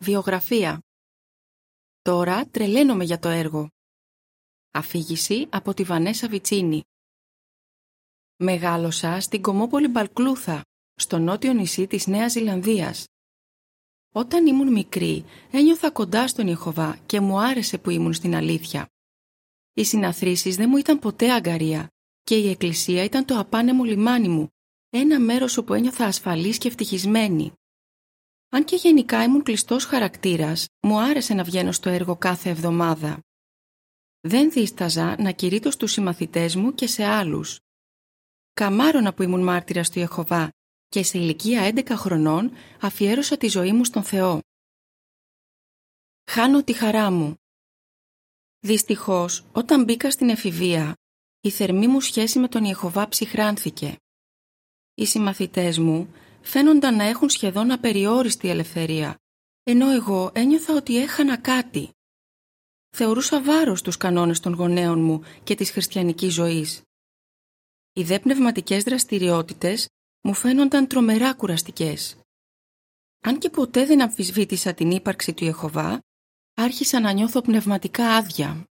Βιογραφία Τώρα τρελαίνομαι για το έργο. Αφήγηση από τη Βανέσα Βιτσίνη Μεγάλωσα στην Κομόπολη Μπαλκλούθα, στο νότιο νησί της Νέας Ζηλανδίας. Όταν ήμουν μικρή, ένιωθα κοντά στον Ιεχωβά και μου άρεσε που ήμουν στην αλήθεια. Οι συναθρήσεις δεν μου ήταν ποτέ αγκαρία και η εκκλησία ήταν το απάνεμο λιμάνι μου, ένα μέρος όπου ένιωθα ασφαλής και ευτυχισμένη. Αν και γενικά ήμουν κλειστός χαρακτήρας, μου άρεσε να βγαίνω στο έργο κάθε εβδομάδα. Δεν δίσταζα να κηρύττω στους συμμαθητές μου και σε άλλους. Καμάρωνα που ήμουν μάρτυρας του Ιεχωβά και σε ηλικία 11 χρονών αφιέρωσα τη ζωή μου στον Θεό. Χάνω τη χαρά μου. Δυστυχώς, όταν μπήκα στην εφηβεία, η θερμή μου σχέση με τον Ιεχωβά ψυχράνθηκε. Οι συμμαθητές μου φαίνονταν να έχουν σχεδόν απεριόριστη ελευθερία, ενώ εγώ ένιωθα ότι έχανα κάτι. Θεωρούσα βάρος τους κανόνες των γονέων μου και της χριστιανικής ζωής. Οι δε πνευματικές δραστηριότητες μου φαίνονταν τρομερά κουραστικές. Αν και ποτέ δεν αμφισβήτησα την ύπαρξη του Ιεχωβά, άρχισα να νιώθω πνευματικά άδεια.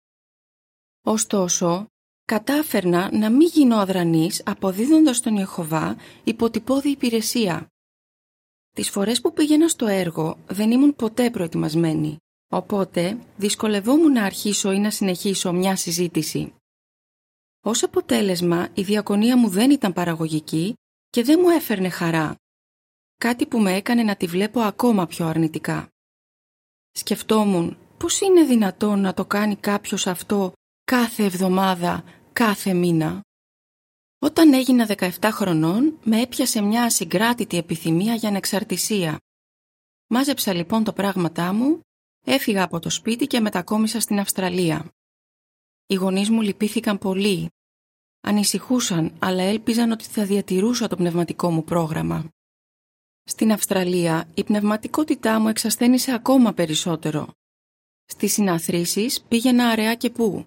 Ωστόσο, κατάφερνα να μην γίνω αδρανής αποδίδοντας τον Ιεχωβά υποτυπώδη υπηρεσία. Τις φορές που πήγαινα στο έργο δεν ήμουν ποτέ προετοιμασμένη, οπότε δυσκολευόμουν να αρχίσω ή να συνεχίσω μια συζήτηση. Ως αποτέλεσμα η διακονία μου δεν ήταν παραγωγική και δεν μου έφερνε χαρά, κάτι που με έκανε να τη βλέπω ακόμα πιο αρνητικά. Σκεφτόμουν πώς είναι δυνατόν να το κάνει κάποιος αυτό κάθε εβδομάδα, κάθε μήνα. Όταν έγινα 17 χρονών, με έπιασε μια ασυγκράτητη επιθυμία για ανεξαρτησία. Μάζεψα λοιπόν το πράγματά μου, έφυγα από το σπίτι και μετακόμισα στην Αυστραλία. Οι γονείς μου λυπήθηκαν πολύ. Ανησυχούσαν, αλλά έλπιζαν ότι θα διατηρούσα το πνευματικό μου πρόγραμμα. Στην Αυστραλία, η πνευματικότητά μου εξασθένησε ακόμα περισσότερο. Στις συναθρήσεις πήγαινα αραιά και πού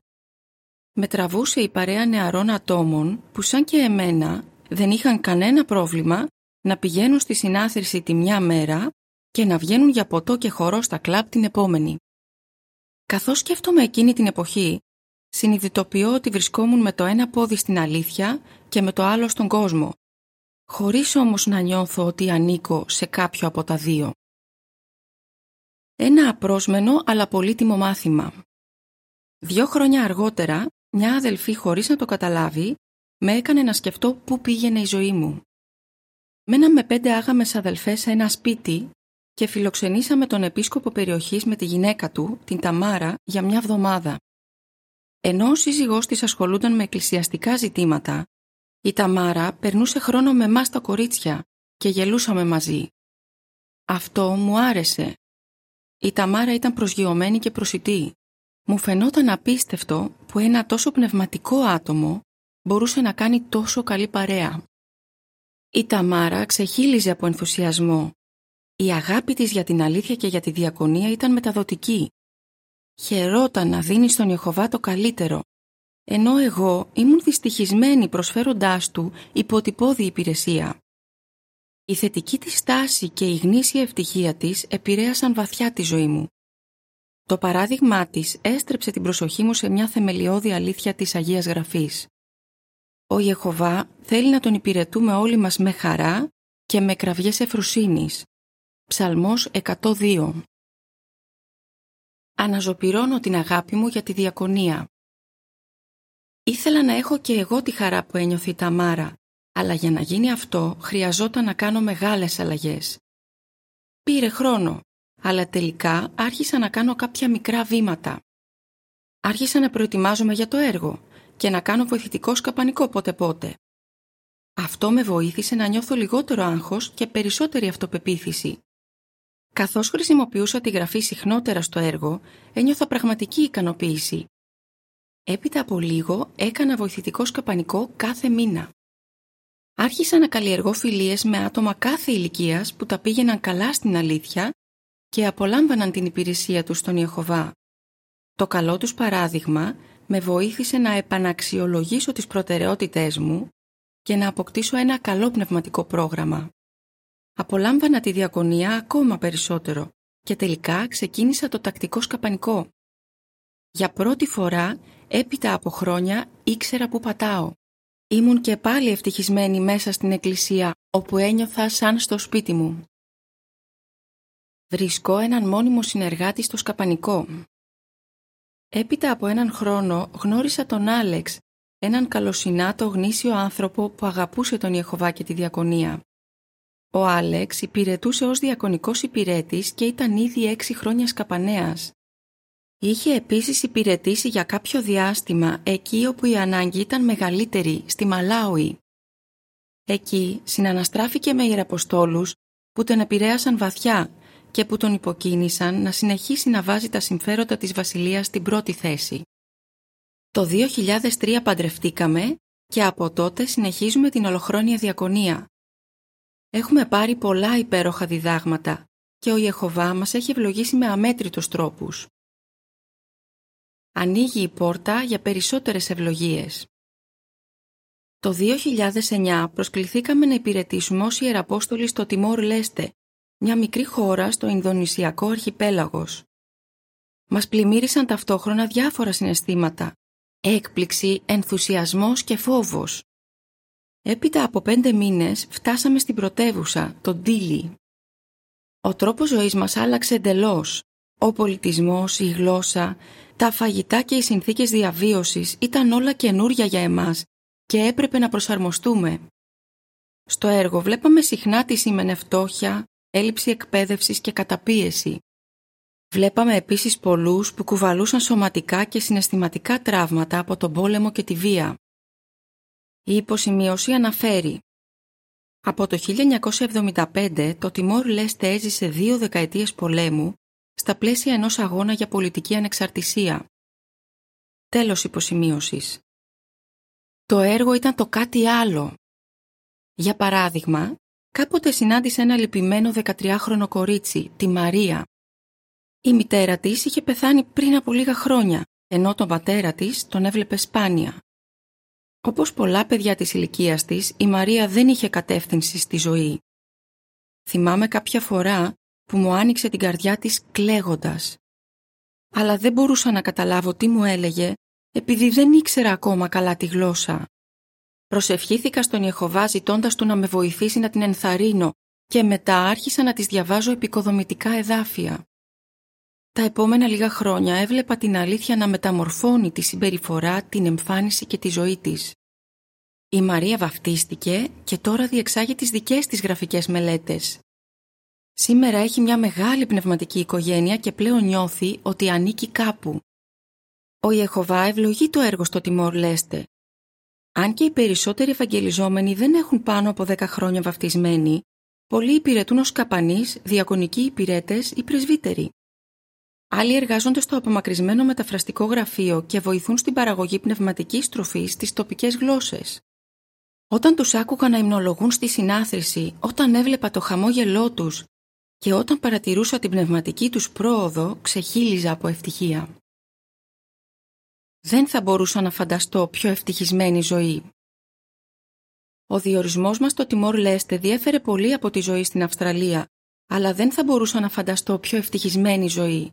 με τραβούσε η παρέα νεαρών ατόμων που σαν και εμένα δεν είχαν κανένα πρόβλημα να πηγαίνουν στη συνάθρηση τη μια μέρα και να βγαίνουν για ποτό και χορό στα κλαμπ την επόμενη. Καθώς σκέφτομαι εκείνη την εποχή, συνειδητοποιώ ότι βρισκόμουν με το ένα πόδι στην αλήθεια και με το άλλο στον κόσμο, χωρίς όμως να νιώθω ότι ανήκω σε κάποιο από τα δύο. Ένα απρόσμενο αλλά πολύτιμο μάθημα. Δύο χρόνια αργότερα μια αδελφή χωρίς να το καταλάβει, με έκανε να σκεφτώ πού πήγαινε η ζωή μου. Μέναμε πέντε άγαμες αδελφές σε ένα σπίτι και φιλοξενήσαμε τον επίσκοπο περιοχής με τη γυναίκα του, την Ταμάρα, για μια βδομάδα. Ενώ ο σύζυγός της ασχολούνταν με εκκλησιαστικά ζητήματα, η Ταμάρα περνούσε χρόνο με εμάς τα κορίτσια και γελούσαμε μαζί. Αυτό μου άρεσε. Η Ταμάρα ήταν προσγειωμένη και προσιτή. Μου φαινόταν απίστευτο που ένα τόσο πνευματικό άτομο μπορούσε να κάνει τόσο καλή παρέα. Η Ταμάρα ξεχύλιζε από ενθουσιασμό. Η αγάπη της για την αλήθεια και για τη διακονία ήταν μεταδοτική. Χαιρόταν να δίνει στον Ιεχωβά το καλύτερο, ενώ εγώ ήμουν δυστυχισμένη προσφέροντάς του υποτυπώδη υπηρεσία. Η θετική της στάση και η γνήσια ευτυχία της επηρέασαν βαθιά τη ζωή μου. Το παράδειγμά της έστρεψε την προσοχή μου σε μια θεμελιώδη αλήθεια της Αγίας Γραφής. Ο Ιεχωβά θέλει να τον υπηρετούμε όλοι μας με χαρά και με κραυγές ευφροσύνης. Ψαλμός 102 Αναζωπυρώνω την αγάπη μου για τη διακονία. Ήθελα να έχω και εγώ τη χαρά που ένιωθε η Ταμάρα, αλλά για να γίνει αυτό χρειαζόταν να κάνω μεγάλες αλλαγές. Πήρε χρόνο αλλά τελικά άρχισα να κάνω κάποια μικρά βήματα. Άρχισα να προετοιμάζομαι για το έργο και να κάνω βοηθητικό σκαπανικό πότε πότε. Αυτό με βοήθησε να νιώθω λιγότερο άγχος και περισσότερη αυτοπεποίθηση. Καθώς χρησιμοποιούσα τη γραφή συχνότερα στο έργο, ένιωθα πραγματική ικανοποίηση. Έπειτα από λίγο έκανα βοηθητικό σκαπανικό κάθε μήνα. Άρχισα να καλλιεργώ φιλίες με άτομα κάθε ηλικίας που τα πήγαιναν καλά στην αλήθεια και απολάμβαναν την υπηρεσία τους στον Ιεχωβά. Το καλό τους παράδειγμα με βοήθησε να επαναξιολογήσω τις προτεραιότητές μου και να αποκτήσω ένα καλό πνευματικό πρόγραμμα. Απολάμβανα τη διακονία ακόμα περισσότερο και τελικά ξεκίνησα το τακτικό σκαπανικό. Για πρώτη φορά, έπειτα από χρόνια, ήξερα που πατάω. Ήμουν και πάλι ευτυχισμένη μέσα στην εκκλησία, όπου ένιωθα σαν στο σπίτι μου. Βρίσκω έναν μόνιμο συνεργάτη στο σκαπανικό. Έπειτα από έναν χρόνο γνώρισα τον Άλεξ, έναν καλοσυνάτο γνήσιο άνθρωπο που αγαπούσε τον Ιεχωβά και τη διακονία. Ο Άλεξ υπηρετούσε ως διακονικός υπηρέτης και ήταν ήδη έξι χρόνια σκαπανέας. Είχε επίσης υπηρετήσει για κάποιο διάστημα εκεί όπου η ανάγκη ήταν μεγαλύτερη, στη Μαλάουι. Εκεί συναναστράφηκε με ιεραποστόλους που τον επηρέασαν βαθιά και που τον υποκίνησαν να συνεχίσει να βάζει τα συμφέροντα της Βασιλείας στην πρώτη θέση. Το 2003 παντρευτήκαμε και από τότε συνεχίζουμε την ολοχρόνια διακονία. Έχουμε πάρει πολλά υπέροχα διδάγματα και ο Ιεχωβά μας έχει ευλογήσει με αμέτρητους τρόπους. Ανοίγει η πόρτα για περισσότερες ευλογίες. Το 2009 προσκληθήκαμε να υπηρετήσουμε ως Ιεραπόστολοι στο Τιμόρ Λέστε, μια μικρή χώρα στο Ινδονησιακό αρχιπέλαγος. Μας πλημμύρισαν ταυτόχρονα διάφορα συναισθήματα, έκπληξη, ενθουσιασμός και φόβος. Έπειτα από πέντε μήνες φτάσαμε στην πρωτεύουσα, τον Τίλι. Ο τρόπος ζωής μας άλλαξε εντελώς. Ο πολιτισμός, η γλώσσα, τα φαγητά και οι συνθήκες διαβίωσης ήταν όλα καινούρια για εμάς και έπρεπε να προσαρμοστούμε. Στο έργο βλέπαμε συχνά τη σήμαινε φτώχεια, έλλειψη εκπαίδευσης και καταπίεση. Βλέπαμε επίσης πολλούς που κουβαλούσαν σωματικά και συναισθηματικά τραύματα από τον πόλεμο και τη βία. Η υποσημείωση αναφέρει από το 1975 το Τιμόρ Λέστε έζησε δύο δεκαετίες πολέμου στα πλαίσια ενός αγώνα για πολιτική ανεξαρτησία. Τέλος υποσημείωσης. Το έργο ήταν το κάτι άλλο. Για παράδειγμα, κάποτε συνάντησε ένα λυπημένο 13χρονο κορίτσι, τη Μαρία. Η μητέρα της είχε πεθάνει πριν από λίγα χρόνια, ενώ τον πατέρα της τον έβλεπε σπάνια. Όπως πολλά παιδιά της ηλικίας της, η Μαρία δεν είχε κατεύθυνση στη ζωή. Θυμάμαι κάποια φορά που μου άνοιξε την καρδιά της κλαίγοντας. Αλλά δεν μπορούσα να καταλάβω τι μου έλεγε, επειδή δεν ήξερα ακόμα καλά τη γλώσσα. Προσευχήθηκα στον Ιεχωβά ζητώντας του να με βοηθήσει να την ενθαρρύνω και μετά άρχισα να τις διαβάζω επικοδομητικά εδάφια. Τα επόμενα λίγα χρόνια έβλεπα την αλήθεια να μεταμορφώνει τη συμπεριφορά, την εμφάνιση και τη ζωή της. Η Μαρία βαφτίστηκε και τώρα διεξάγει τις δικές της γραφικές μελέτες. Σήμερα έχει μια μεγάλη πνευματική οικογένεια και πλέον νιώθει ότι ανήκει κάπου. Ο Ιεχωβά ευλογεί το έργο στο Τιμόρ Λέστε. Αν και οι περισσότεροι ευαγγελιζόμενοι δεν έχουν πάνω από 10 χρόνια βαφτισμένοι, πολλοί υπηρετούν ως καπανείς, διακονικοί υπηρέτες ή πρεσβύτεροι. Άλλοι εργάζονται στο απομακρυσμένο μεταφραστικό γραφείο και βοηθούν στην παραγωγή πνευματικής τροφής στις τοπικές γλώσσες. Όταν τους άκουγα να υμνολογούν στη συνάθρηση, όταν έβλεπα το χαμόγελό τους και όταν παρατηρούσα την πνευματική τους πρόοδο, ξεχύλιζα από ευτυχία. Δεν θα μπορούσα να φανταστώ πιο ευτυχισμένη ζωή. Ο διορισμός μας στο Τιμόρ Λέστε διέφερε πολύ από τη ζωή στην Αυστραλία, αλλά δεν θα μπορούσα να φανταστώ πιο ευτυχισμένη ζωή.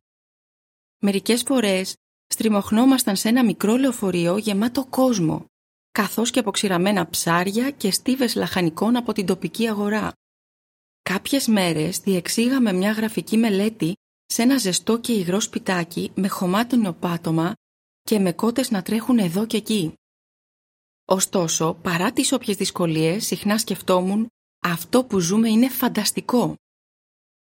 Μερικές φορές στριμωχνόμασταν σε ένα μικρό λεωφορείο γεμάτο κόσμο, καθώς και αποξηραμένα ψάρια και στίβες λαχανικών από την τοπική αγορά. Κάποιες μέρες διεξήγαμε μια γραφική μελέτη σε ένα ζεστό και υγρό σπιτάκι με χωμάτινο πάτωμα και με κότες να τρέχουν εδώ και εκεί. Ωστόσο, παρά τις όποιες δυσκολίες, συχνά σκεφτόμουν «αυτό που ζούμε είναι φανταστικό».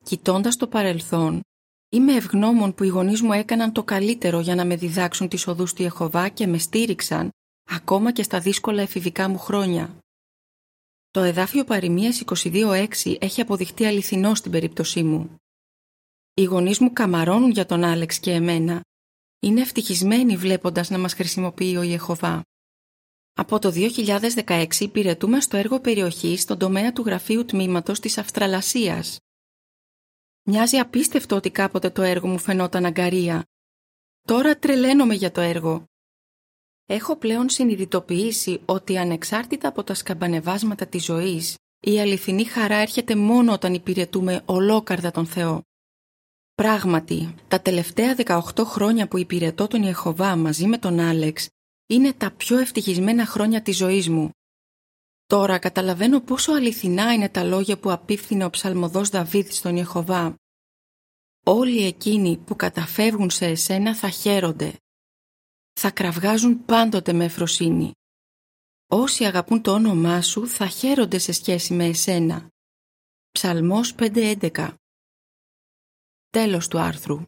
Κοιτώντας το παρελθόν, είμαι ευγνώμων που οι γονείς μου έκαναν το καλύτερο για να με διδάξουν τις οδούς του Ιεχωβά και με στήριξαν ακόμα και στα δύσκολα εφηβικά μου χρόνια. Το εδάφιο παροιμίας 22.6 έχει αποδειχτεί αληθινό στην περίπτωσή μου. Οι γονείς μου καμαρώνουν για τον Άλεξ και εμένα. Είναι ευτυχισμένοι βλέποντας να μας χρησιμοποιεί ο Ιεχωβά. Από το 2016 υπηρετούμε στο έργο περιοχής στον τομέα του γραφείου τμήματος της Αυστραλασίας. Μοιάζει απίστευτο ότι κάποτε το έργο μου φαινόταν αγκαρία. Τώρα τρελαίνομαι για το έργο. Έχω πλέον συνειδητοποιήσει ότι ανεξάρτητα από τα σκαμπανεβάσματα της ζωής, η αληθινή χαρά έρχεται μόνο όταν υπηρετούμε ολόκαρδα τον Θεό. Πράγματι, τα τελευταία 18 χρόνια που υπηρετώ τον Ιεχωβά μαζί με τον Άλεξ είναι τα πιο ευτυχισμένα χρόνια της ζωής μου. Τώρα καταλαβαίνω πόσο αληθινά είναι τα λόγια που απίφθινε ο ψαλμοδός Δαβίδ στον Ιεχωβά. Όλοι εκείνοι που καταφεύγουν σε εσένα θα χαίρονται. Θα κραυγάζουν πάντοτε με εφροσύνη. Όσοι αγαπούν το όνομά σου θα χαίρονται σε σχέση με εσένα. Ψαλμός 5.11 Τέλος του άρθρου